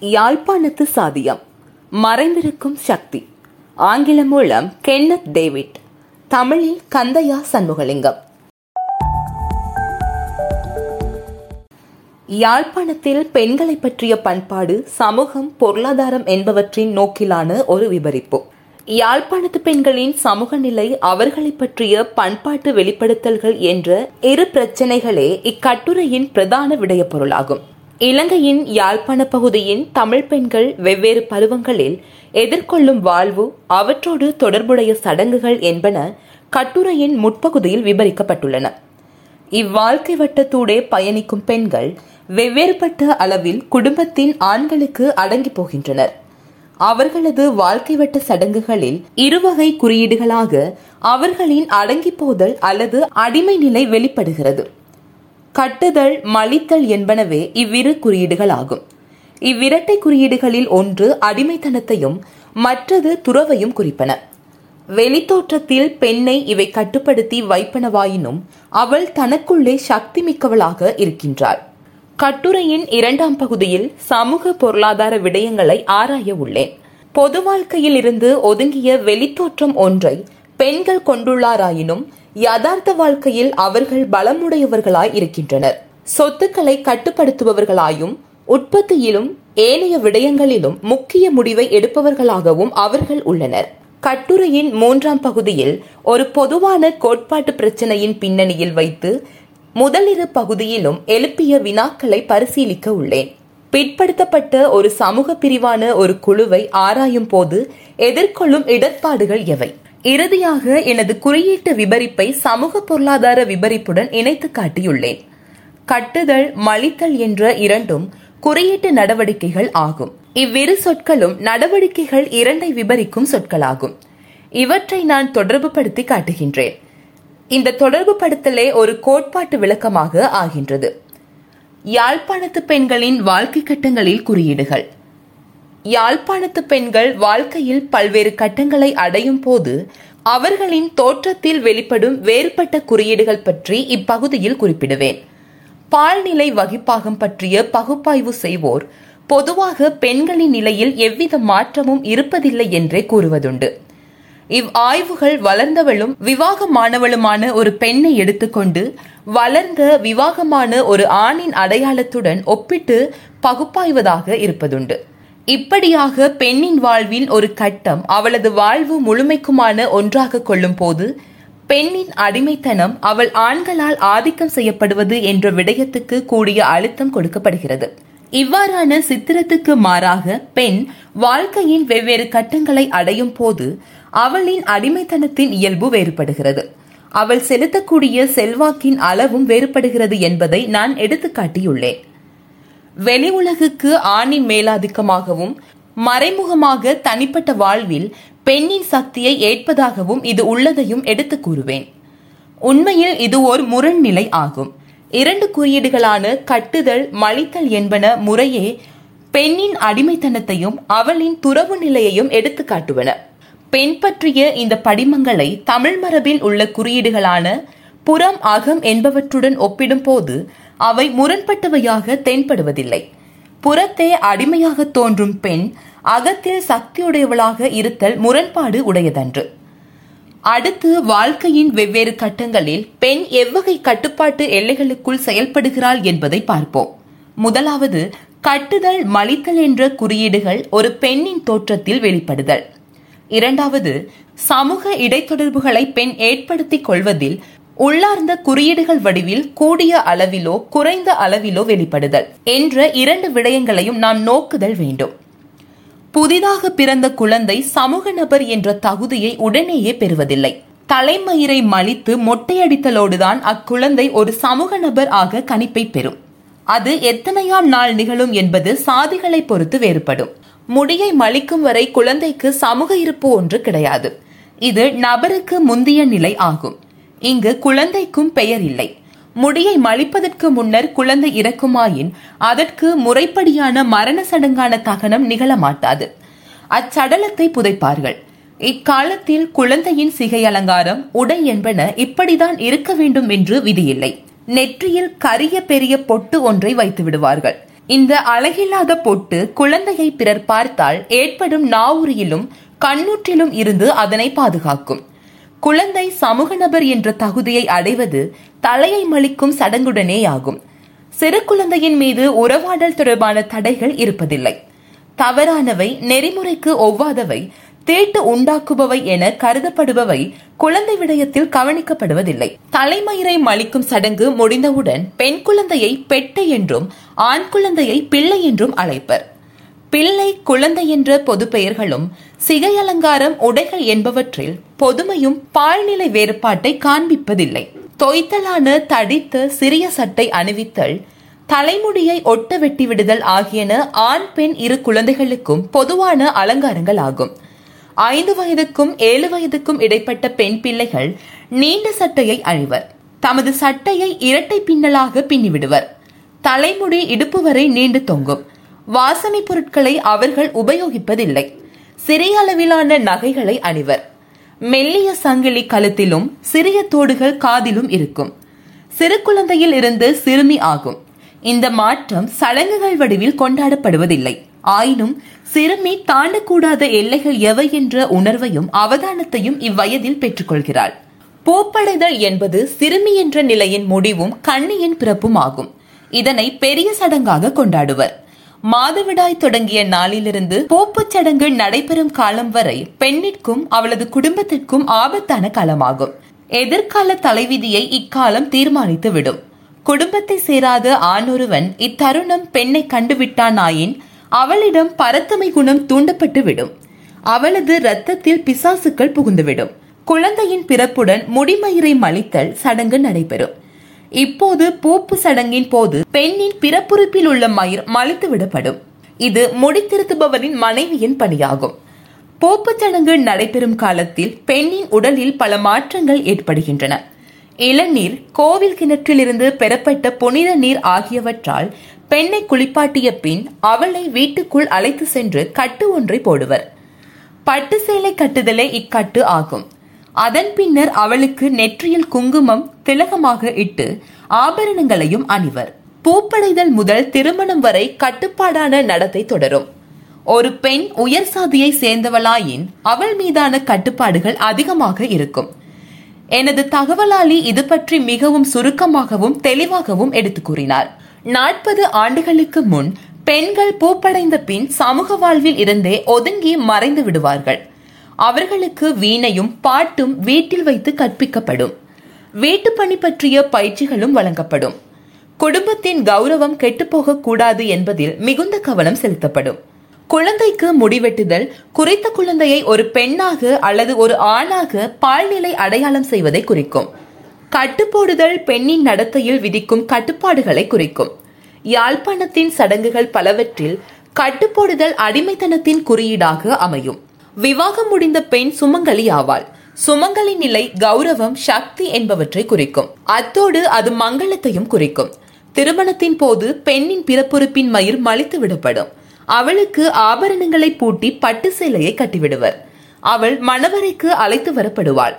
யாழ்ப்பாணத்து சாதியம். மறைந்திருக்கும் சக்தி. ஆங்கிலம் மூலம் கென்னத் டேவிட். தமிழில் கந்தையா சண்முகலிங்கம். யாழ்ப்பாணத்தில் பெண்களை பற்றிய பண்பாடு சமூகம் பொருளாதாரம் என்பவற்றின் நோக்கிலான ஒரு விபரிப்பு. யாழ்ப்பாணத்து பெண்களின் சமூக நிலை அவர்களை பற்றிய பண்பாட்டு வெளிப்படுத்தல்கள் என்ற இரு பிரச்சனைகளே இக்கட்டுரையின் பிரதான விடயப்பொருளாகும் இலங்கையின் யாழ்ப்பாண பகுதியின் தமிழ் பெண்கள் வெவ்வேறு பருவங்களில் எதிர்கொள்ளும் வாழ்வு அவற்றோடு தொடர்புடைய சடங்குகள் என்பன கட்டுரையின் முற்பகுதியில் விவரிக்கப்பட்டுள்ளன இவ்வாழ்க்கை வட்டத்தூடே பயணிக்கும் பெண்கள் வெவ்வேறுபட்ட அளவில் குடும்பத்தின் ஆண்களுக்கு அடங்கி போகின்றனர். அவர்களது வாழ்க்கை வட்ட சடங்குகளில் இருவகை குறியீடுகளாக அவர்களின் அடங்கி போதல் அல்லது அடிமை நிலை வெளிப்படுகிறது. கட்டுதல் மலித்தல் என்பனவே இவ்விரு குறியீடுகள் ஆகும் இவ்விரட்டை குறியீடுகளில் ஒன்று அடிமைத்தனத்தையும் மற்றது துறவையும் குறிப்பன. வெளித்தோற்றத்தில் பெண்ணை இவை கட்டுப்படுத்தி வைப்பனவாயினும் அவள் தனக்குள்ளே சக்தி மிக்கவளாக இருக்கின்றாள். கட்டுரையின் இரண்டாம் பகுதியில் சமூக பொருளாதார விடயங்களை ஆராய உள்ளேன். பொது வாழ்க்கையில் இருந்து ஒதுங்கிய வெளித்தோற்றம் ஒன்றை பெண்கள் கொண்டுள்ளாராயினும் யதார்த்த வாழ்க்கையில் அவர்கள் பலமுடையவர்களாய் இருக்கின்றனர். சொத்துக்களை கட்டுப்படுத்துபவர்களாயும் உற்பத்தியிலும் ஏனைய விடயங்களிலும் முக்கிய முடிவை எடுப்பவர்களாகவும் அவர்கள் உள்ளனர். கட்டுரையின் மூன்றாம் பகுதியில் ஒரு பொதுவான கோட்பாட்டு பிரச்சனையின் பின்னணியில் வைத்து முதலிரு பகுதியிலும் எழுப்பிய வினாக்களை பரிசீலிக்க உள்ளேன். பிற்படுத்தப்பட்ட ஒரு சமூக பிரிவான ஒரு குழுவை ஆராயும் போது எதிர்கொள்ளும் இடர்பாடுகள் எவை? இறுதியாக எனது குறியீட்டு விபரிப்பை சமூக பொருளாதார விபரிப்புடன் இணைத்து காட்டியுள்ளேன். கட்டுதல் மலித்தல் என்ற இரண்டும் குறியீட்டு நடவடிக்கைகள் ஆகும். இவ்விரு சொற்களும் நடவடிக்கைகள் இரண்டை விபரிக்கும் சொற்களாகும். இவற்றை நான் தொடர்பு படுத்தி காட்டுகின்றேன். இந்த தொடர்பு படுத்தலே ஒரு கோட்பாட்டு விளக்கமாக ஆகின்றது. யாழ்ப்பாணத்து பெண்களின் வாழ்க்கை கட்டங்களில் குறியீடுகள். யாழ்ப்பாணத்து பெண்கள் வாழ்க்கையில் பல்வேறு கட்டங்களை அடையும் போது அவர்களின் தோற்றத்தில் வெளிப்படும் வேறுபட்ட குறியீடுகள் பற்றி இப்பகுதியில் குறிப்பிடுவேன். பால்நிலை வகிப்பாகம் பற்றிய பகுப்பாய்வு செய்வோர் பொதுவாக பெண்களின் நிலையில் எவ்வித மாற்றமும் இருப்பதில்லை என்றே கூறுவதுண்டு. இவ் ஆய்வுகள் வளர்ந்தவளும் விவாகமானவளுமான ஒரு பெண்ணை எடுத்துக்கொண்டு வளர்ந்த விவாகமான ஒரு ஆணின் அடையாளத்துடன் ஒப்பிட்டு பகுப்பாய்வதாக இருப்பதுண்டு. இப்படியாக பெண்ணின் வாழ்வில் ஒரு கட்டம் அவளது வாழ்வு முழுமைக்குமான ஒன்றாக கொள்ளும் போது பெண்ணின் அடிமைத்தனம் அவள் ஆண்களால் ஆதிக்கம் செய்யப்படுவது என்ற விடயத்துக்கு கூடிய அழுத்தம் கொடுக்கப்படுகிறது. இவ்வாறான சித்திரத்துக்கு மாறாக பெண் வாழ்க்கையின் வெவ்வேறு கட்டங்களை அடையும் போது அவளின் அடிமைத்தனத்தின் இயல்பு வேறுபடுகிறது. அவள் செலுத்தக்கூடிய செல்வாக்கின் அளவும் வேறுபடுகிறது என்பதை நான் எடுத்துக்காட்டியுள்ளேன். வெளி உலகுக்கு ஆணின் மேலாதிக்கமாகவும் மறைமுகமாக தனிப்பட்ட வாழ்வில் பெண்ணின் சக்தியை ஏற்பதாகவும் இது உள்ளதையும் எடுத்து கூறுவேன். உண்மையில் இது ஒரு முரண்நிலை ஆகும். இரண்டு குறியீடுகளான கட்டுதல் மலித்தல் என்பன முறையே பெண்ணின் அடிமைத்தனத்தையும் அவளின் துறவு நிலையையும் எடுத்து காட்டுவன. பெண் பற்றிய இந்த படிமங்களை தமிழ் மரபில் உள்ள குறியீடுகளான புறம் அகம் என்பவற்றுடன் ஒப்பிடும் போது அவை முரண்பட்டவையாக தென்படுவதில்லை. புறத்தே அடிமையாக தோன்றும் பெண் அகத்தில் சக்தியுடையவளாக இருத்தல் முரண்பாடு உடையதன்று. அடுத்து வாழ்க்கையின் வெவ்வேறு கட்டங்களில் பெண் எவ்வகை கட்டுப்பாட்டு எல்லைகளுக்குள் செயல்படுகிறாள் என்பதை பார்ப்போம். முதலாவது கட்டுதல் மலித்தல் என்ற குறியீடுகள் ஒரு பெண்ணின் தோற்றத்தில் வெளிப்படுதல். இரண்டாவது சமூக இடைத்தொடர்புகளை பெண் ஏற்படுத்திக் கொள்வதில் உள்ளார்ந்த குறியீடுகள் வடிவில் கூடிய அளவிலோ குறைந்த அளவிலோ வெளிப்படுதல் என்ற இரண்டு விடயங்களையும் நாம் நோக்குதல் வேண்டும். புதிதாக பிறந்த குழந்தை சமூக நபர் என்ற தகுதியை உடனேயே பெறுவதில்லை. தலைமயிரை மலித்து மொட்டையடித்தலோடுதான் அக்குழந்தை ஒரு சமூக நபர் ஆக கணிப்பை பெறும். அது எத்தனையாம் நாள் நிகழும் என்பது சாதிகளை பொறுத்து வேறுபடும். முடியை மலிக்கும் வரை குழந்தைக்கு சமூக இருப்பு ஒன்று கிடையாது. இது நபருக்கு முந்திய நிலை ஆகும். இங்கு குழந்தைக்கும் பெயர் இல்லை முடியை மலிப்பதற்கு முன்னர் குழந்தை இறக்குமாயின் அதற்கு முறைப்படியான மரண சடங்கான தகனம் நிகழமாட்டாது. அச்சடலத்தை புதைப்பார்கள். இக்காலத்தில் குழந்தையின் சிகை அலங்காரம் உடை என்பன இப்படிதான் இருக்க வேண்டும் என்று விதியில்லை. நெற்றியில் கரிய பெரிய பொட்டு ஒன்றை வைத்து விடுவார்கள். இந்த அழகில்லாத பொட்டு குழந்தையை பிறர் பார்த்தால் ஏற்படும் நாவுரியிலும் கண்ணூற்றிலும் இருந்து அதனை பாதுகாக்கும். குழந்தை சமூக நபர் என்ற தகுதியை அடைவது தலையை மலிக்கும் சடங்குடனேயாகும். சிறு குழந்தையின் மீது உறவாடல் தொடர்பான தடைகள் இருப்பதில்லை. தவறானவை நெறிமுறைக்கு ஒவ்வாதவை தீட்டு உண்டாக்குபவை என கருதப்படுபவை குழந்தை விடயத்தில் கவனிக்கப்படுவதில்லை. தலைமயிரை மலிக்கும் சடங்கு முடிந்தவுடன் பெண் குழந்தையை பெட்டை என்றும் ஆண் குழந்தையை பிள்ளை என்றும் அழைப்பர். பிள்ளை குழந்தை என்ற பொது பெயர்களும் சிகை அலங்காரம் உடைகள் என்பவற்றில் பொதுமையும் பால்நிலை வேறுபாட்டை காண்பிப்பதில்லை. தொய்த்தலான தடித்த சிறிய சட்டை அணிவித்தல் தலைமுடியை ஒட்ட வெட்டி விடுதல் ஆகியன ஆண் பெண் இரு குழந்தைகளுக்கும் பொதுவான அலங்காரங்கள் ஆகும். ஐந்து வயதுக்கும் ஏழு வயதுக்கும் இடைப்பட்ட பெண் பிள்ளைகள் நீண்ட சட்டையை அணிவர். தமது சட்டையை இரட்டை பின்னலாக பின்னிவிடுவர். தலைமுடி இடுப்பு வரை நீண்டு தொங்கும். வாசனை பொருட்களை அவர்கள் உபயோகிப்பதில்லை. சிறிய அளவிலான நகைகளை அணிவர். மெல்லிய சங்கிலி கழுத்திலும் சிறிய தோடுகள் காதிலும் இருக்கும். சிறு குழந்தையில் இருந்து சிறுமி ஆகும். இந்த மாற்றம் சடங்குகள் வடிவில் கொண்டாடப்படுவதில்லை. ஆயினும் சிறுமி தாண்டக்கூடாத எல்லைகள் எவை என்ற உணர்வையும் அவதானத்தையும் இவ்வயதில் பெற்றுக்கொள்கிறாள். பூப்படைதல் என்பது சிறுமி என்ற நிலையின் முடிவும் கண்ணியின் பிறப்பும் ஆகும். இதனை பெரிய சடங்காக கொண்டாடுவர். மாதவிடாய் தொடங்கிய நாளிலிருந்து போப்புச் சடங்கு நடைபெறும் காலம் வரை பெண்ணிற்கும் அவளது குடும்பத்திற்கும் ஆபத்தான காலமாகும். எதிர்கால தலைவிதியை இக்காலம் தீர்மானித்து விடும் குடும்பத்தை சேராத ஆணொருவன் இத்தருணம் பெண்ணை கண்டுவிட்டானாயின் அவளிடம் பரத்தமை குணம் தூண்டப்பட்டு விடும் அவளது இரத்தத்தில் பிசாசுக்கள் புகுந்துவிடும். குழந்தையின் பிறப்புடன் முடிமயிரை மலித்தல் சடங்கு நடைபெறும். இப்போது பூப்பு சடங்கின் போது பெண்ணின் பிறப்புறுப்பில் உள்ள மயிர் மலித்து விடப்படும். இது முடித்திருத்துபவரின் மனைவியின் பணியாகும். பூப்பு சடங்கு நடைபெறும் காலத்தில் பெண்ணின் உடலில் பல மாற்றங்கள் ஏற்படுகின்றன. இளநீர் கோவில் கிணற்றிலிருந்து பெறப்பட்ட புனித நீர் ஆகியவற்றால் பெண்ணை குளிப்பாட்டிய பின் அவளை வீட்டுக்குள் அழைத்து சென்று கட்டு ஒன்றை போடுவர். பட்டு சேலை கட்டுதலே இக்கட்டு ஆகும். அதன் பின்னர் அவளுக்கு நெற்றியில் குங்குமம் திலகமாக இட்டு ஆபரணங்களையும் அணிவர். பூப்படைதல் முதல் திருமணம் வரை கட்டுப்பாடான நடத்தை தொடரும். ஒரு பெண் உயர் சாதியை சேர்ந்தவளாயின் அவள் மீதான கட்டுப்பாடுகள் அதிகமாக இருக்கும். எனது தகவலாளி இது பற்றி மிகவும் சுருக்கமாகவும் தெளிவாகவும் எடுத்து கூறினார். நாற்பது ஆண்டுகளுக்கு முன் பெண்கள் பூப்படைந்த பின் சமூக வாழ்வில் இருந்தே ஒதுங்கி மறைந்து விடுவார்கள். அவர்களுக்கு வீணையும் பாட்டும் வீட்டில் வைத்து கற்பிக்கப்படும். வீட்டு பணி பற்றிய பயிற்சிகளும் வழங்கப்படும். குடும்பத்தின் கௌரவம் கெட்டுப்போக கூடாது என்பதில் மிகுந்த கவனம் செலுத்தப்படும். குழந்தைக்கு முடிவெட்டுதல் குறித்த குழந்தையை ஒரு பெண்ணாக அல்லது ஒரு ஆணாக பால்நிலை அடையாளம் செய்வதை குறிக்கும். கட்டுப்போடுதல் பெண்ணின் நடத்தையில் விதிக்கும் கட்டுப்பாடுகளை குறிக்கும். யாழ்ப்பாணத்தின் சடங்குகள் பலவற்றில் கட்டுப்போடுதல் அடிமைத்தனத்தின் குறியீடாக அமையும். விவாகம் முடிந்த பெண் சுமங்கலி ஆவாள். சுமங்கலி நிலை கௌரவம் சக்தி என்பவற்றை குறிக்கும். அத்தோடு அது மங்களத்தையும் குறிக்கும். திருமணத்தின் போது பெண்ணின் பிறப்புறுப்பின் மயிர் மலித்து விடப்படும். அவளுக்கு ஆபரணங்களை பூட்டி பட்டு சேலையை கட்டிவிடுவர். அவள் மணவரைக்கு அழைத்து வரப்படுவாள்.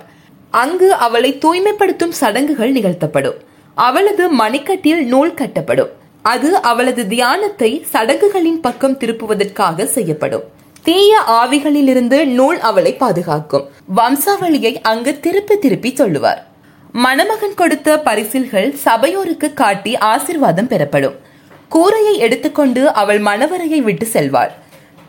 அங்கு அவளை தூய்மைப்படுத்தும் சடங்குகள் நிகழ்த்தப்படும். அவளது மணிக்கட்டில் நூல் கட்டப்படும். அது அவளது தியானத்தை சடங்குகளின் பக்கம் திருப்புவதற்காக செய்யப்படும். தீய ஆவிகளிலிருந்து நூல் அவளை பாதுகாக்கும். வம்சாவளியை அங்கு திருப்பி திருப்பி சொல்லுவார். மணமகன் கொடுத்த பரிசில்கள் சபையோருக்கு காட்டி ஆசிர்வாதம் பெறப்படும். கூரையை எடுத்துக்கொண்டு அவள் மணவரையை விட்டு செல்வாள்.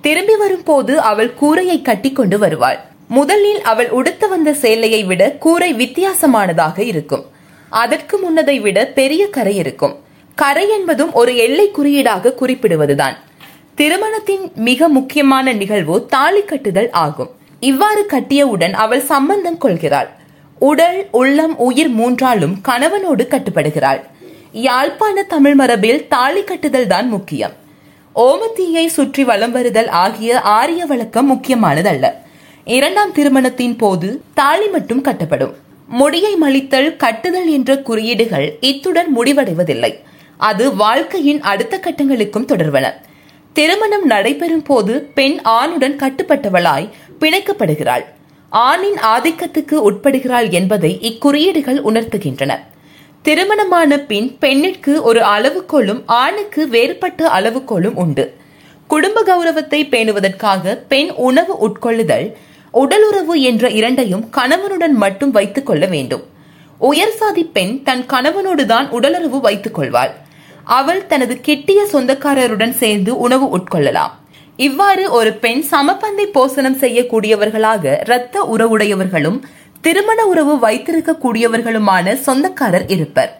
திரும்பி வரும் போது அவள் கூரையை கட்டி கொண்டு வருவாள். முதலில் அவள் உடுத்த வந்த சேலையை விட கூரை வித்தியாசமானதாக இருக்கும். அதற்கு முன்னதை விட பெரிய கரை இருக்கும். கரை என்பதும் ஒரு எல்லை குறியீடாக குறிப்பிடுவதுதான். திருமணத்தின் மிக முக்கியமான நிகழ்வு தாலி கட்டுதல் ஆகும். இவ்வாறு கட்டியவுடன் அவள் சம்பந்தம் கொள்கிறாள். உடல் உள்ளம் உயிர் மூன்றாலும் கணவனோடு கட்டுப்படுகிறாள். யாழ்ப்பாண தமிழ் மரபில் தாலி கட்டுதல் தான் முக்கியம். ஓமத்தீயை சுற்றி வலம் வருதல் ஆகிய ஆரிய வழக்கம் முக்கியமானதல்ல. இரண்டாம் திருமணத்தின் போது தாலி மட்டும் கட்டப்படும். முடியை மலித்தல் கட்டுதல் என்ற குறியீடுகள் இத்துடன் முடிவடைவதில்லை. அது வாழ்க்கையின் அடுத்த கட்டங்களுக்கும் தொடர்வன. திருமணம் நடைபெறும் போது பெண் ஆணுடன் கட்டுப்பட்டவளாய் பிணைக்கப்படுகிறாள். ஆணின் ஆதிக்கத்துக்கு உட்படுகிறாள் என்பதை இக்குறியீடுகள் உணர்த்துகின்றன. திருமணமான பின் பெண்ணிற்கு ஒரு அளவுகோலும் ஆணுக்கு வேறுபட்ட அளவுகோலும் உண்டு. குடும்ப கௌரவத்தை பேணுவதற்காக பெண் உணவு உட்கொள்ளுதல் உடலுறவு என்ற இரண்டையும் கணவனுடன் மட்டும் வைத்துக் கொள்ள வேண்டும். உயர் சாதி பெண் தன் கணவனோடுதான் உடலுறவு வைத்துக் கொள்வாள். அவள் தனது கிட்டிய சொந்தக்காரருடன் சேர்ந்து உணவு உட்கொள்ளலாம். இவ்வாறு ஒரு பெண் சமப்பந்தை போசனம் செய்யக்கூடியவர்களாக இரத்த உறவுடையவர்களும் திருமண உறவு வைத்திருக்கக்கூடியவர்களுமான சொந்தக்காரர் இருப்பர்.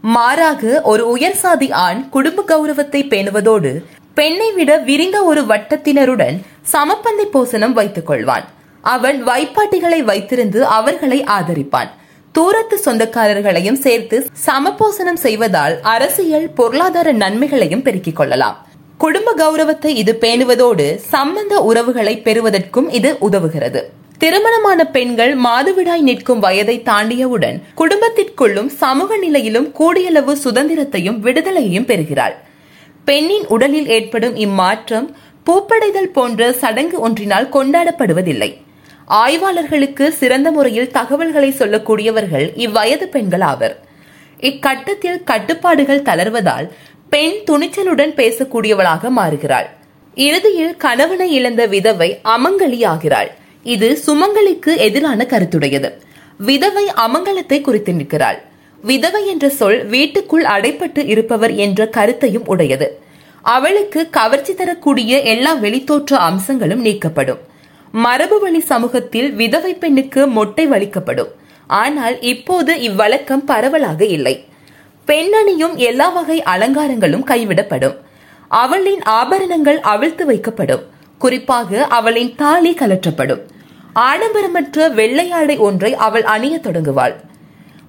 மாறாக ஒரு உயர் சாதி ஆண் குடும்ப கௌரவத்தை பேணுவதோடு பெண்ணை விட விரிந்த ஒரு வட்டத்தினருடன் சமப்பந்தை போசனம் வைத்துக் கொள்வான் அவன் வைப்பாட்டிகளை வைத்திருந்து அவர்களை ஆதரிப்பான். தூரத்து சொந்தக்காரர்களையும் சேர்த்து சமபோசனம் செய்வதால் அரசியல் பொருளாதார நன்மைகளையும் பெருக்கிக் கொள்ளலாம். குடும்ப கௌரவத்தை இது பேணுவதோடு சம்பந்த உறவுகளை பெறுவதற்கும் இது உதவுகிறது. திருமணமான பெண்கள் மாதவிடாய் நிற்கும் வயதை தாண்டியவுடன் குடும்பத்திற்குள்ளும் சமூக நிலையிலும் கூடியளவு சுதந்திரத்தையும் விடுதலையையும் பெறுகிறாள். பெண்ணின் உடலில் ஏற்படும் இம்மாற்றம் பூப்படைதல் போன்ற சடங்கு ஒன்றினால் கொண்டாடப்படுவதில்லை. ஆய்வாளர்களுக்கு சிறந்த முறையில் தகவல்களை சொல்லக்கூடியவர்கள் இவ்வயது பெண்கள் ஆவர். இக்கட்டத்தில் கட்டுப்பாடுகள் தளர்வதால் பெண் துணிச்சலுடன் பேசக்கூடியவளாக மாறுகிறாள். இறுதியில் கணவனை இழந்த விதவை அமங்கலி ஆகிறாள் இது சுமங்கலிக்கு எதிரான கருத்துடையது. விதவை அமங்கலத்தை குறித்து நிற்கிறாள். விதவை என்ற சொல் வீட்டுக்குள் அடைப்பட்டு இருப்பவர் என்ற கருத்தையும் உடையது. அவளுக்கு கவர்ச்சி தரக்கூடிய எல்லா வெளித்தோற்ற அம்சங்களும் நீக்கப்படும். மரபுவழி சமூகத்தில் விதவை பெண்ணுக்கு மொட்டை வலிக்கப்படும். ஆனால் இப்போது இவ்வழக்கம் பரவலாக இல்லை. பெண்ணணியும் எல்லா வகை அலங்காரங்களும் கைவிடப்படும். அவளின் ஆபரணங்கள் அவிழ்த்து வைக்கப்படும். குறிப்பாக அவளின் தாலி கலற்றப்படும் ஆடம்பரமற்ற வெள்ளையாடை ஒன்றை அவள் அணிய தொடங்குவாள்.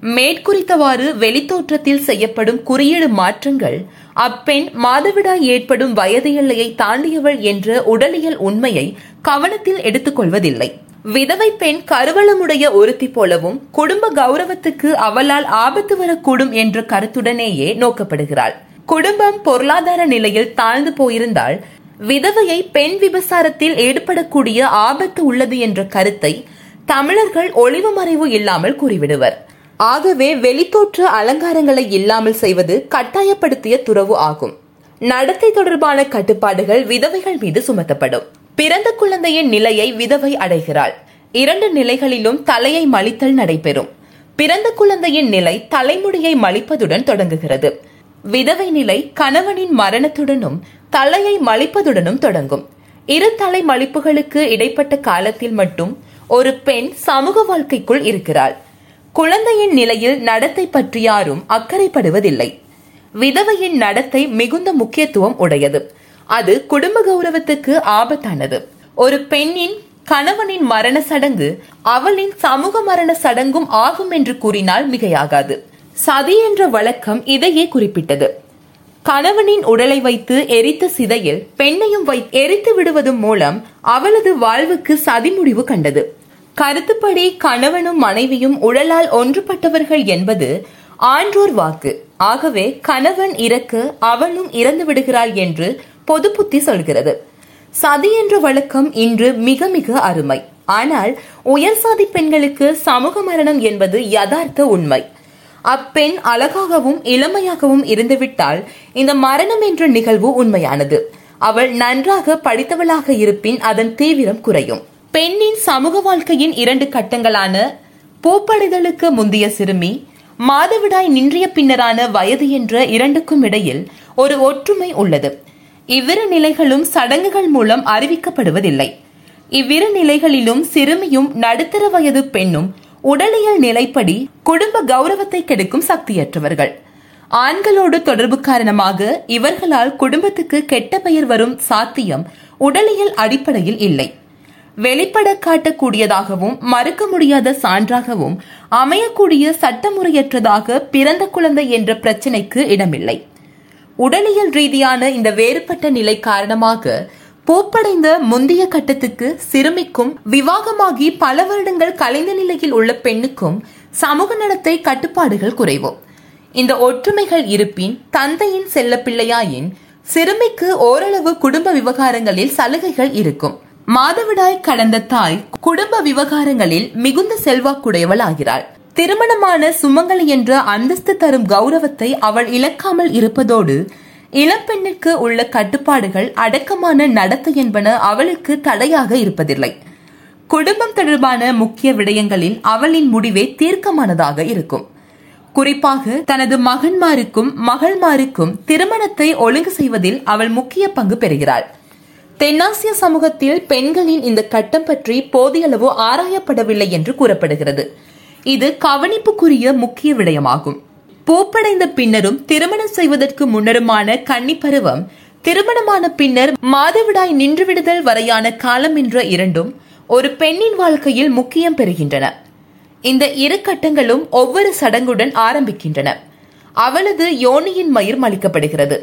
மேற்குறித்தவாறு வெளித்தோற்றத்தில் செய்யப்படும் குறியீடு மாற்றங்கள் அப்பெண் மாதவிடாய் ஏற்படும் வயது எல்லையை தாண்டியவள் என்ற உடலியல் உண்மையை கவனத்தில் எடுத்துக்கொள்வதில்லை. விதவை பெண் கருவளமுடைய ஒருத்தி போலவும் குடும்ப கௌரவத்துக்கு அவளால் ஆபத்து வரக்கூடும் என்ற கருத்துடனேயே நோக்கப்படுகிறாள். குடும்பம் பொருளாதார நிலையில் தாழ்ந்து போயிருந்தால் விதவையை பெண் விபசாரத்தில் ஈடுபடக்கூடிய ஆபத்து உள்ளது என்ற கருத்தை தமிழர்கள் ஒளிவு மறைவு இல்லாமல் கூறிவிடுவர். ஆகவே வெளித்தோற்ற அலங்காரங்களை இல்லாமல் செய்வது கட்டாயப்படுத்திய துறவு ஆகும். நடத்தை தொடர்பான கட்டுப்பாடுகள் விதவைகள் மீது சுமத்தப்படும். பிறந்த குழந்தையின் நிலையை விதவை அடைகிறாள். இரண்டு நிலைகளிலும் தலையை மலித்தல் நடைபெறும். பிறந்த குழந்தையின் நிலை தலைமுடியை மலிப்பதுடன் தொடங்குகிறது. விதவை நிலை கணவனின் மரணத்துடனும் தலையை மலிப்பதுடனும் தொடங்கும். இரு தலை மலிப்புகளுக்கு இடைப்பட்ட காலத்தில் மட்டும் ஒரு பெண் சமூக வாழ்க்கைக்குள் இருக்கிறாள். குழந்தையின் நிலையில் நடத்தை பற்றி யாரும் அக்கறைப்படுவதில்லை. விதவையின் நடத்தை மிகுந்த முக்கியத்துவம் உடையது. அது குடும்ப கௌரவத்துக்கு ஆபத்தானது. ஒரு பெண்ணின் கணவனின் மரண சடங்கு அவளின் சமூக மரண சடங்கும் ஆகும் என்று கூறினால் மிகையாகாது. சதி என்ற வழக்கம் இதையே குறிப்பிட்டது. கணவனின் உடலை வைத்து எரித்த சிதையில் பெண்ணையும் வை எரித்து விடுவதன் மூலம் அவளது வாழ்வுக்கு சதி முடிவு கண்டது. கருத்துப்படி கணவனும் மனைவியும் உடலால் ஒன்றுபட்டவர்கள் என்பது ஆன்றோர் வாக்கு. ஆகவே கணவன் இறக்க அவளும் இறந்து விடுகிறாள் என்று பொது புத்தி சொல்கிறது. சதி என்ற வழக்கம் இன்று மிக மிக அருமை. ஆனால் உயர் சாதி பெண்களுக்கு சமூக மரணம் என்பது யதார்த்த உண்மை. அப்பெண் அழகாகவும் இளமையாகவும் இருந்துவிட்டால் இந்த மரணம் என்ற நிகழ்வு உண்மையானது. அவள் நன்றாக படித்தவளாக இருப்பின் அதன் தீவிரம் குறையும். பெண்ணின் சமூக வாழ்க்கையின் இரண்டு கட்டங்களான பூப்படைதலுக்கு முந்தைய சிறுமி மாதவிடாய் நின்றிய பின்னரான வயது என்ற இரண்டுக்கும் இடையில் ஒரு ஒற்றுமை உள்ளது. இவ்விரு நிலைகளும் சடங்குகள் மூலம் அறிவிக்கப்படுவதில்லை. இவ்விரு நிலைகளிலும் சிறுமியும் நடுத்தர வயது பெண்ணும் உடலியல் நிலைப்படி குடும்ப கௌரவத்தை கெடுக்கும் சக்தியற்றவர்கள். ஆண்களோடு தொடர்பு காரணமாக இவர்களால் குடும்பத்துக்கு கெட்ட பெயர் வரும் சாத்தியம் உடலியல் அடிப்படையில் இல்லை. வெளிப்பட காட்டக்கூடியதாகவும் மறுக்க முடியாத சான்றாகவும் அமையக்கூடிய சட்டமுறையற்றதாக பிறந்த குழந்தை என்ற பிரச்சினைக்கு இடமில்லை. உடலியல் ரீதியான இந்த வேறுபட்ட நிலை காரணமாக பூப்படைந்த முந்தைய கட்டத்துக்கு சிறுமிக்கும் விவாகமாகி பல வருடங்கள் கலைந்த நிலையில் உள்ள பெண்ணுக்கும் சமூக நடத்தை கட்டுப்பாடுகள் குறைவோம் இந்த ஒற்றுமைகள் இருப்பின் தந்தையின் செல்ல பிள்ளையாயின் சிறுமிக்கு ஓரளவு குடும்ப விவகாரங்களில் சலுகைகள் இருக்கும். மாதவிடாய் கடந்த தாய் குடும்ப விவகாரங்களில் மிகுந்த செல்வாக்குடையவள் ஆகிறாள் திருமணமான சுமங்கலி என்ற அந்தஸ்து தரும் கௌரவத்தை அவள் இழக்காமல் இருப்பதோடு இளம்பெண்ணுக்கு உள்ள கட்டுப்பாடுகள் அடக்கமான நடத்தை என்பன அவளுக்கு தடையாக இருப்பதில்லை. குடும்பம் தொடர்பான முக்கிய விடயங்களில் அவளின் முடிவே தீர்க்கமானதாக இருக்கும். குறிப்பாக தனது மகன்மாருக்கும் மகள்மாருக்கும் திருமணத்தை ஒழுங்கு செய்வதில் அவள் முக்கிய பங்கு பெறுகிறாள். தென்னாசிய சமூகத்தில் பெண்களின் இந்த கட்டம் பற்றி போதியளவு ஆராயப்படவில்லை என்று கூறப்படுகிறது. இது கவனிப்புக்குரிய முக்கிய விடயமாகும். பூப்படைந்த பின்னரும் திருமணம் செய்வதற்கு முன்னருமான கன்னி பருவம் திருமணமான பின்னர் மாதவிடாய் நின்றுவிடுதல் வரையான காலம் என்ற இரண்டும் ஒரு பெண்ணின் வாழ்க்கையில் முக்கியம் பெறுகின்றன. இந்த இரு கட்டங்களும் ஒவ்வொரு சடங்குடன் ஆரம்பிக்கின்றன. அவளது யோனியின் மயிர் மலிக்கப்படுகிறது.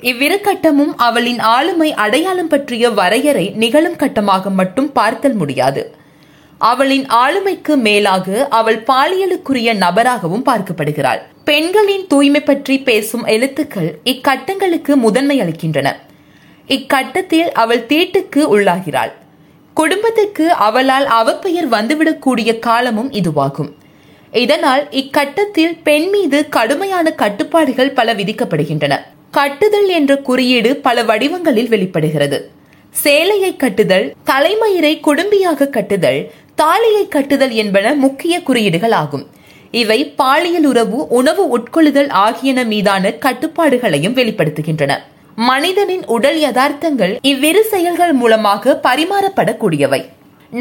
இவ்விரு கட்டமும் அவளின் ஆளுமை அடையாளம் பற்றிய வரையறை நிகழும் கட்டமாக மட்டும் பார்த்தல் முடியாது. அவளின் ஆளுமைக்கு மேலாக அவள் பாலியலுக்குரிய நபராகவும் பார்க்கப்படுகிறாள். பெண்களின் தூய்மை பற்றி பேசும் எழுத்துக்கள் இக்கட்டங்களுக்கு முதன்மை அளிக்கின்றன. இக்கட்டத்தில் அவள் தீட்டுக்கு உள்ளாகிறாள். குடும்பத்துக்கு அவளால் அவப்பெயர் வந்துவிடக்கூடிய காலமும் இதுவாகும். இதனால் இக்கட்டத்தில் பெண் மீது கடுமையான கட்டுப்பாடுகள் பல விதிக்கப்படுகின்றன. கட்டுதல் என்ற குறியீடு பல வடிவங்களில் வெளிப்படுகிறது. சேலையை கட்டுதல் தலைமயிரை குடும்பியாக கட்டுதல் தாலியை கட்டுதல் என்பன முக்கிய குறியீடுகள் ஆகும். இவை பாலியல் உறவு உணவு உட்கொள்ளுதல் ஆகியன மீதான கட்டுப்பாடுகளையும் வெளிப்படுத்துகின்றன. மனிதனின் உடல் யதார்த்தங்கள் இவ்விரு செயல்கள் மூலமாக பரிமாறப்படக்கூடியவை.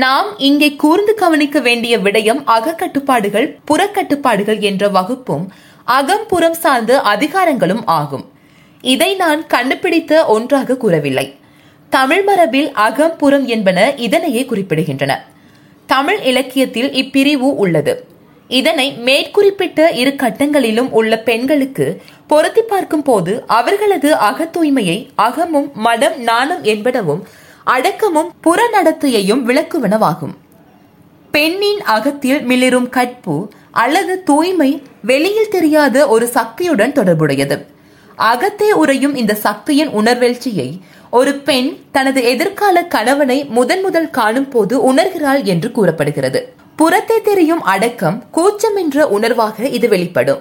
நாம் இங்கே கூர்ந்து கவனிக்க வேண்டிய விடயம் அகக்கட்டுப்பாடுகள் புறக்கட்டுப்பாடுகள் என்ற வகுப்பும் அகம் புறம் சார்ந்த அதிகாரங்களும் ஆகும். இதை நான் கண்டுபிடித்த ஒன்றாக கூறவில்லை. தமிழ் மரபில் அகம் புறம் என்பன இதனையே குறிப்பிடுகின்றன. தமிழ் இலக்கியத்தில் இப்பிரிவு உள்ளது. இதனை மேற்குறிப்பிட்ட இரு கட்டங்களிலும் உள்ள பெண்களுக்கு பொருத்தி பார்க்கும் போது அவர்களது அகத்தூய்மையை அகமும் மடம் நாணம் என்பனவும் அடக்கமும் புறநடத்தையையும் விளக்குவனவாகும். பெண்ணின் அகத்தில் மிளிரும் கற்பு அல்லது தூய்மை வெளியில் தெரியாத ஒரு சக்தியுடன் தொடர்புடையது. அகத்தே உறையும் இந்த சக்தியின் உணர்வெழ்ச்சியை ஒரு பெண் தனது எதிர்கால கணவனை முதன் முதல் காணும் போது உணர்கிறாள் என்று கூறப்படுகிறது. புறத்தை தெரியும் அடக்கம் கூச்சம் என்ற உணர்வாக இது வெளிப்படும்.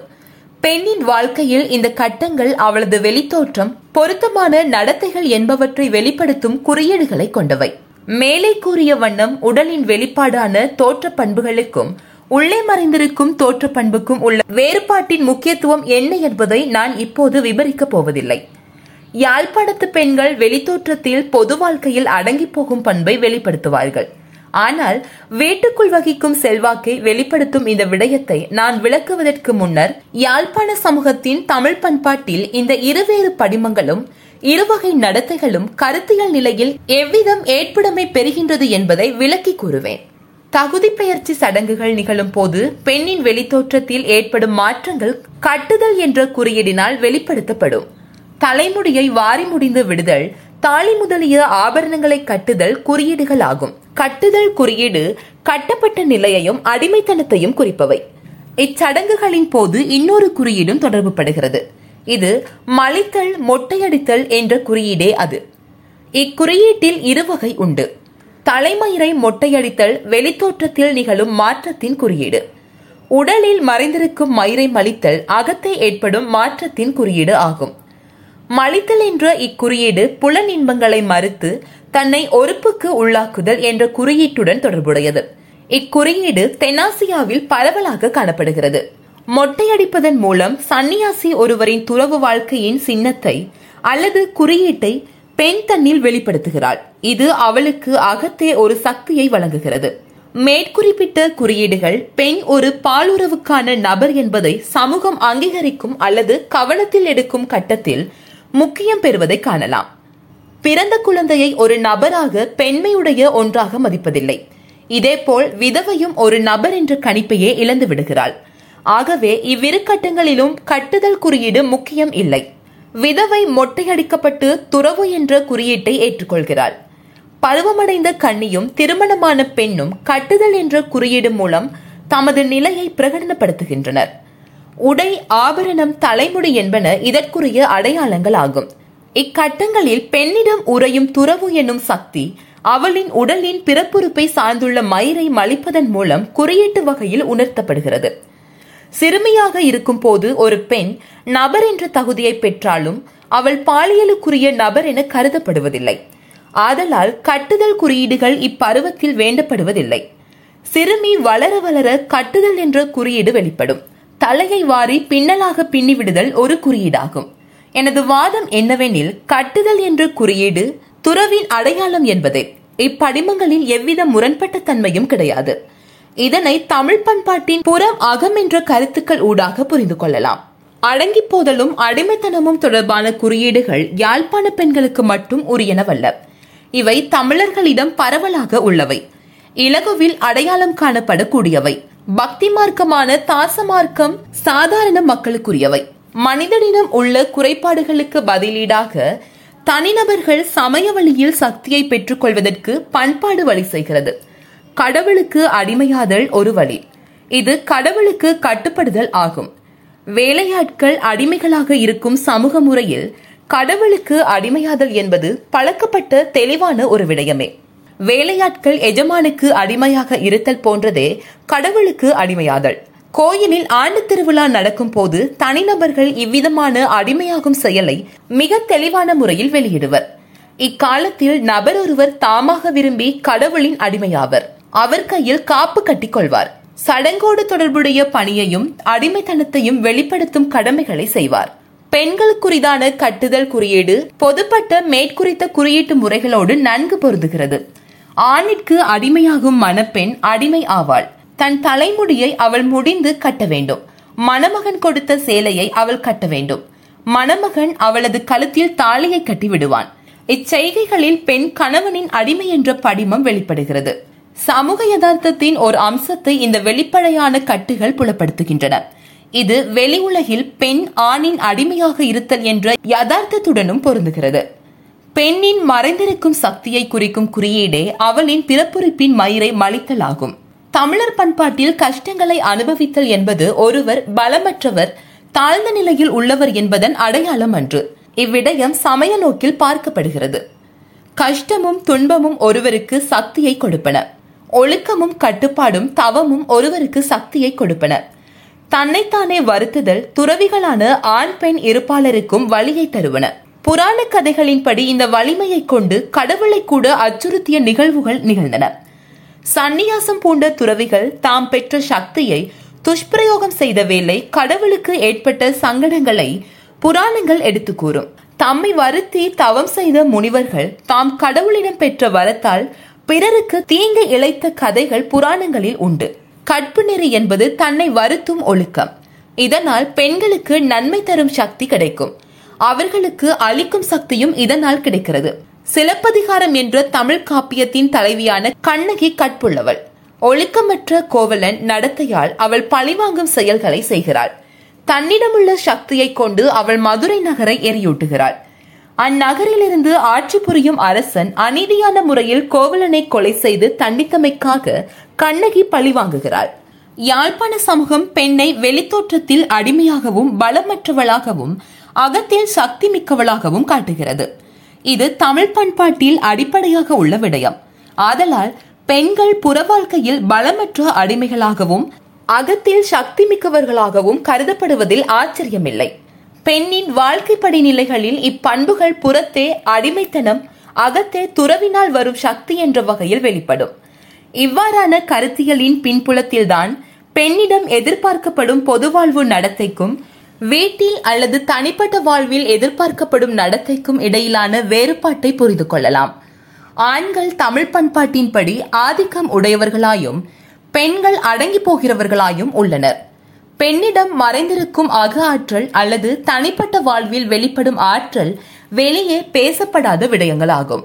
பெண்ணின் வாழ்க்கையில் இந்த கட்டங்கள் அவளது வெளித்தோற்றம் பொருத்தமான நடத்தைகள் என்பவற்றை வெளிப்படுத்தும் குறியீடுகளை கொண்டவை. மேலே கூறிய வண்ணம் உடலின் வெளிப்பாடான தோற்ற பண்புகளுக்கும் உள்ளே மறைந்திருக்கும் தோற்ற பண்புக்கும் உள்ள வேறுபாட்டின் முக்கியத்துவம் என்ன என்பதை நான் இப்போது விவரிக்கப் போவதில்லை. யாழ்ப்பாணத்து பெண்கள் வெளித்தோற்றத்தில் பொது வாழ்க்கையில் அடங்கி போகும் பண்பை வெளிப்படுத்துவார்கள். ஆனால் வீட்டுக்குள் வகிக்கும் செல்வாக்கை வெளிப்படுத்தும் இந்த விடயத்தை நான் விளக்குவதற்கு முன்னர் யாழ்ப்பாண சமூகத்தின் தமிழ் பண்பாட்டில் இந்த இருவேறு படிமங்களும் இருவகை நடத்தைகளும் கருத்தியல் நிலையில் எவ்விதம் ஏற்புடைமை பெறுகின்றது என்பதை விளக்கி கூறுவேன். தகுதி பெயர்ச்சி சடங்குகள் நிகழும் போது பெண்ணின் வெளித்தோற்றத்தில் ஏற்படும் மாற்றங்கள் கட்டுதல் என்ற குறியீடினால் வெளிப்படுத்தப்படும். தலைமுடியை வாரி முடிந்து விடுதல் தாலி முதலிய ஆபரணங்களை கட்டுதல் குறியீடுகள் ஆகும். கட்டுதல் குறியீடு கட்டப்பட்ட நிலையையும் அடிமைத்தனத்தையும் குறிப்பவை. இச்சடங்குகளின் போது இன்னொரு குறியீடும் தொடர்பு படுகிறது இது மலித்தல் மொட்டையடித்தல் என்ற குறியீடே அது. இக்குறியீட்டில் இருவகை உண்டு. தலைமயிரை மொட்டையடித்தல் வெளித்தோற்றத்தில் நிகழும் மாற்றத்தின் குறியீடு. உடலில் மறைந்திருக்கும் மயிரை மலித்தல் அகத்தை ஏற்படும் மாற்றத்தின் குறியீடு ஆகும். மலித்தல் என்ற இக்குறியீடு புலன் இன்பங்களை மறுத்து தன்னை ஒருப்புக்கு உள்ளாக்குதல் என்ற குறியீட்டுடன் தொடர்புடையது. இக்குறியீடு தென்னாசியாவில் பரவலாக காணப்படுகிறது. மொட்டையடிப்பதன் மூலம் சன்னியாசி ஒருவரின் துறவு வாழ்க்கையின் சின்னத்தை அல்லது குறியீட்டை பெண் தன்னில் வெளிப்படுத்துகிறாள். இது அவளுக்கு அகத்தே ஒரு சக்தியை வழங்குகிறது. மேற்குறிப்பிட்ட குறியீடுகள் பெண் ஒரு பாலுறவுக்கான நபர் என்பதை சமூகம் அங்கீகரிக்கும் அல்லது கவனத்தில் எடுக்கும் கட்டத்தில் முக்கியம் பெறுவதை காணலாம். பிறந்த குழந்தையை ஒரு நபராக பெண்மையுடைய ஒன்றாக மதிப்பதில்லை. இதேபோல் விதவையும் ஒரு நபர் என்ற கணிப்பையே இழந்து விடுகிறாள். ஆகவே இவ்விரு கட்டங்களிலும் கட்டுதல் குறியீடு முக்கியம் இல்லை. விதவை மொட்டையடிக்கப்பட்டு துறவு என்ற குறியீட்டை ஏற்றுக்கொள்கிறாள். பருவமடைந்த கண்ணியும் திருமணமான பெண்ணும் கட்டுதல் என்ற குறியீடு மூலம் தமது நிலையை பிரகடனப்படுத்துகின்றனர். உடை ஆபரணம் தலைமுடி என்பன இதற்குரிய அடையாளங்கள் ஆகும். இக்கட்டங்களில் பெண்ணிடம் உறையும் துறவு என்னும் சக்தி அவளின் உடலின் பிறப்புறுப்பை சார்ந்துள்ள மயிரை மலிப்பதன் மூலம் குறியீட்டு வகையில் உணர்த்தப்படுகிறது. சிறுமியாக இருக்கும் போது ஒரு பெண் நபர் என்ற தகுதியை பெற்றாலும் அவள் பாலியலுக்குரிய நபர் என கருதப்படுவதில்லை. ஆதலால் கட்டுதல் குறியீடுகள் இப்பருவத்தில் வேண்டப்படுவதில்லை. சிறுமி வளர வளர கட்டுதல் என்ற குறியீடு வெளிப்படும். தலையை வாரி பின்னலாக பின்னிவிடுதல் ஒரு குறியீடாகும். எனது வாதம் என்னவெனில் கட்டுதல் என்ற குறியீடு துறவின் அடையாளம் என்பதே. இப்படிமங்களில் எவ்வித முரண்பட்ட தன்மையும் கிடையாது. இதனை தமிழ் பண்பாட்டின் புறம் அகம் என்ற கருத்துக்கள் ஊடாக புரிந்து கொள்ளலாம். அடங்கி போதலும் அடிமைத்தனமும் தொடர்பான குறியீடுகள் யாழ்ப்பாண பெண்களுக்கு மட்டும் உரியனவல்ல. இவை தமிழர்களிடம் பரவலாக உள்ளவை. இலகுவில் அடையாளம் காணப்படக்கூடியவை. பக்தி மார்க்கமான தாச மார்க்கம் சாதாரண மக்களுக்குரியவை. மனிதனிடம் உள்ள குறைபாடுகளுக்கு பதிலீடாக தனிநபர்கள் சமய வழியில் சக்தியை பெற்றுக் கொள்வதற்கு பண்பாடு வழி செய்கிறது. கடவுளுக்கு அடிமையாதல் ஒரு வழி. இது கடவுளுக்கு கட்டுப்படுதல் ஆகும். வேலையாட்கள் அடிமைகளாக இருக்கும் சமூக முறையில் கடவுளுக்கு அடிமையாதல் என்பது பழக்கப்பட்ட தெளிவான ஒரு விடயமே. வேலையாட்கள் எஜமானுக்கு அடிமையாக இருத்தல் போன்றதே கடவுளுக்கு அடிமையாதல். கோயிலில் ஆண்டு திருவிழா நடக்கும் போது தனிநபர்கள் இவ்விதமான அடிமையாகும் செயலை மிக தெளிவான முறையில் வெளியிடுவர். இக்காலத்தில் நபர் ஒருவர் தாமாக விரும்பி கடவுளின் அடிமையாவர். அவர் கையில் காப்பு கட்டிக் கொள்வார் சடங்கோடு தொடர்புடைய பணியையும் அடிமைத்தனத்தையும் வெளிப்படுத்தும் கடமைகளை செய்வார். பெண்களுக்குரிதான கட்டுதல் குறியீடு பொதுப்பட்ட மேற்குறித்த குறியீட்டு முறைகளோடு நன்கு பொருந்துகிறது. ஆணிற்கு அடிமையாகும் மணப்பெண் அடிமை ஆவாள். தன் தலைமுடியை அவள் முடிந்து கட்ட வேண்டும். மணமகன் கொடுத்த சேலையை அவள் கட்ட வேண்டும். மணமகன் அவளது கழுத்தில் தாலியை கட்டி விடுவான் இச்செய்கைகளில் பெண் கணவனின் அடிமை என்ற படிமம் வெளிப்படுகிறது. சமூக யதார்த்தத்தின் ஒரு அம்சத்தை இந்த வெளிப்படையான கட்டுகள் புலப்படுத்துகின்றன. இது வெளி உலகில் பெண் ஆணின் அடிமையாக இருத்தல் என்ற யதார்த்தத்துடனும் பொருந்துகிறது. பெண்ணின் மறைந்திருக்கும் சக்தியை குறிக்கும் குறியீடே அவளின் பிறப்புறுப்பின் மயிரை மலித்தல் ஆகும். தமிழர் பண்பாட்டில் கஷ்டங்களை அனுபவித்தல் என்பது ஒருவர் பலமற்றவர் தாழ்ந்த நிலையில் உள்ளவர் என்பதன் அடையாளம் அன்று. இவ்விடயம் சமய நோக்கில் பார்க்கப்படுகிறது. கஷ்டமும் துன்பமும் ஒருவருக்கு சக்தியை கொடுப்பன. ஒழுக்கமும் கட்டுப்பாடும் தவமும் ஒருவருக்கு சக்தியை கொடுப்பன. தன்னைத்தானே வருத்துதல் துறவிகளான ஆண் பெண் இருப்பாளருக்கும் வழியை தருவன. புராண கதைகளின்படி இந்த வலிமையை கொண்டு கடவுளை கூட அச்சுறுத்திய நிகழ்வுகள் நிகழ்ந்தன. சந்நியாசம் பூண்ட துறவிகள் தாம் பெற்ற சக்தியை துஷ்பிரயோகம் செய்த வேளை கடவுளுக்கு ஏற்பட்ட சங்கடங்களை புராணங்கள் எடுத்து கூறும். தம்மை வருத்தி தவம் செய்த முனிவர்கள் தாம் கடவுளிடம் பெற்ற வரத்தால் பிறருக்கு தீங்கு இழைத்த கதைகள் புராணங்களில் உண்டு. கற்பு நெறி என்பது தன்னை வருத்தும் ஒழுக்கம். இதனால் பெண்களுக்கு நன்மை தரும் சக்தி கிடைக்கும். அவர்களுக்கு அளிக்கும் சக்தியும் இதனால் கிடைக்கிறது. சிலப்பதிகாரம் என்ற தமிழ் காப்பியத்தின் தலைவியான கண்ணகி கற்புள்ளவள். ஒழுக்கமற்ற கோவலன் நடத்தையால் அவள் பழிவாங்கும் செயல்களை செய்கிறாள். தன்னிடமுள்ள சக்தியை கொண்டு அவள் மதுரை நகரை எரியூட்டுகிறாள். அந்நகரிலிருந்து ஆட்சி புரியும் அரசன் அநீதியான முறையில் கோவலனை கொலை செய்து தண்டித்தமைக்காக கண்ணகி பழிவாங்குகிறாள் யாழ்ப்பாண சமூகம் பெண்ணை வெளித்தோற்றத்தில் அடிமையாகவும் பலமற்றவளாகவும் அகத்தில் சக்தி மிக்கவளாகவும் காட்டுகிறது. இது தமிழ் பண்பாட்டில் அடிப்படையாக உள்ள விடயம். ஆதலால் பெண்கள் புற வாழ்க்கையில் பலமற்ற அடிமைகளாகவும் அகத்தில் சக்தி மிக்கவர்களாகவும் கருதப்படுவதில் ஆச்சரியமில்லை. பெண்ணின் வாழ்க்கை படிநிலைகளில் இப்பண்புகள் புறத்தே அடிமைத்தனம் அகத்தே துறவினால் வரும் சக்தி என்ற வகையில் வெளிப்படும். இவ்வாறான கருத்தியலின் பின்புலத்தில்தான் பெண்ணிடம் எதிர்பார்க்கப்படும் பொதுவாழ்வு நடத்தைக்கும் வீட்டில் அல்லது தனிப்பட்ட வாழ்வில் எதிர்பார்க்கப்படும் நடத்தைக்கும் இடையிலான வேறுபாட்டை புரிந்து கொள்ளலாம். ஆண்கள் தமிழ் பண்பாட்டின்படி ஆதிக்கம் உடையவர்களாயும் பெண்கள் அடங்கி போகிறவர்களாயும் உள்ளனர். பெண்ணிடம் மறைந்திருக்கும் அக ஆற்றல் அல்லது தனிப்பட்ட வாழ்வில் வெளிப்படும் ஆற்றல் வெளியே பேசப்படாத விடயங்களாகும்.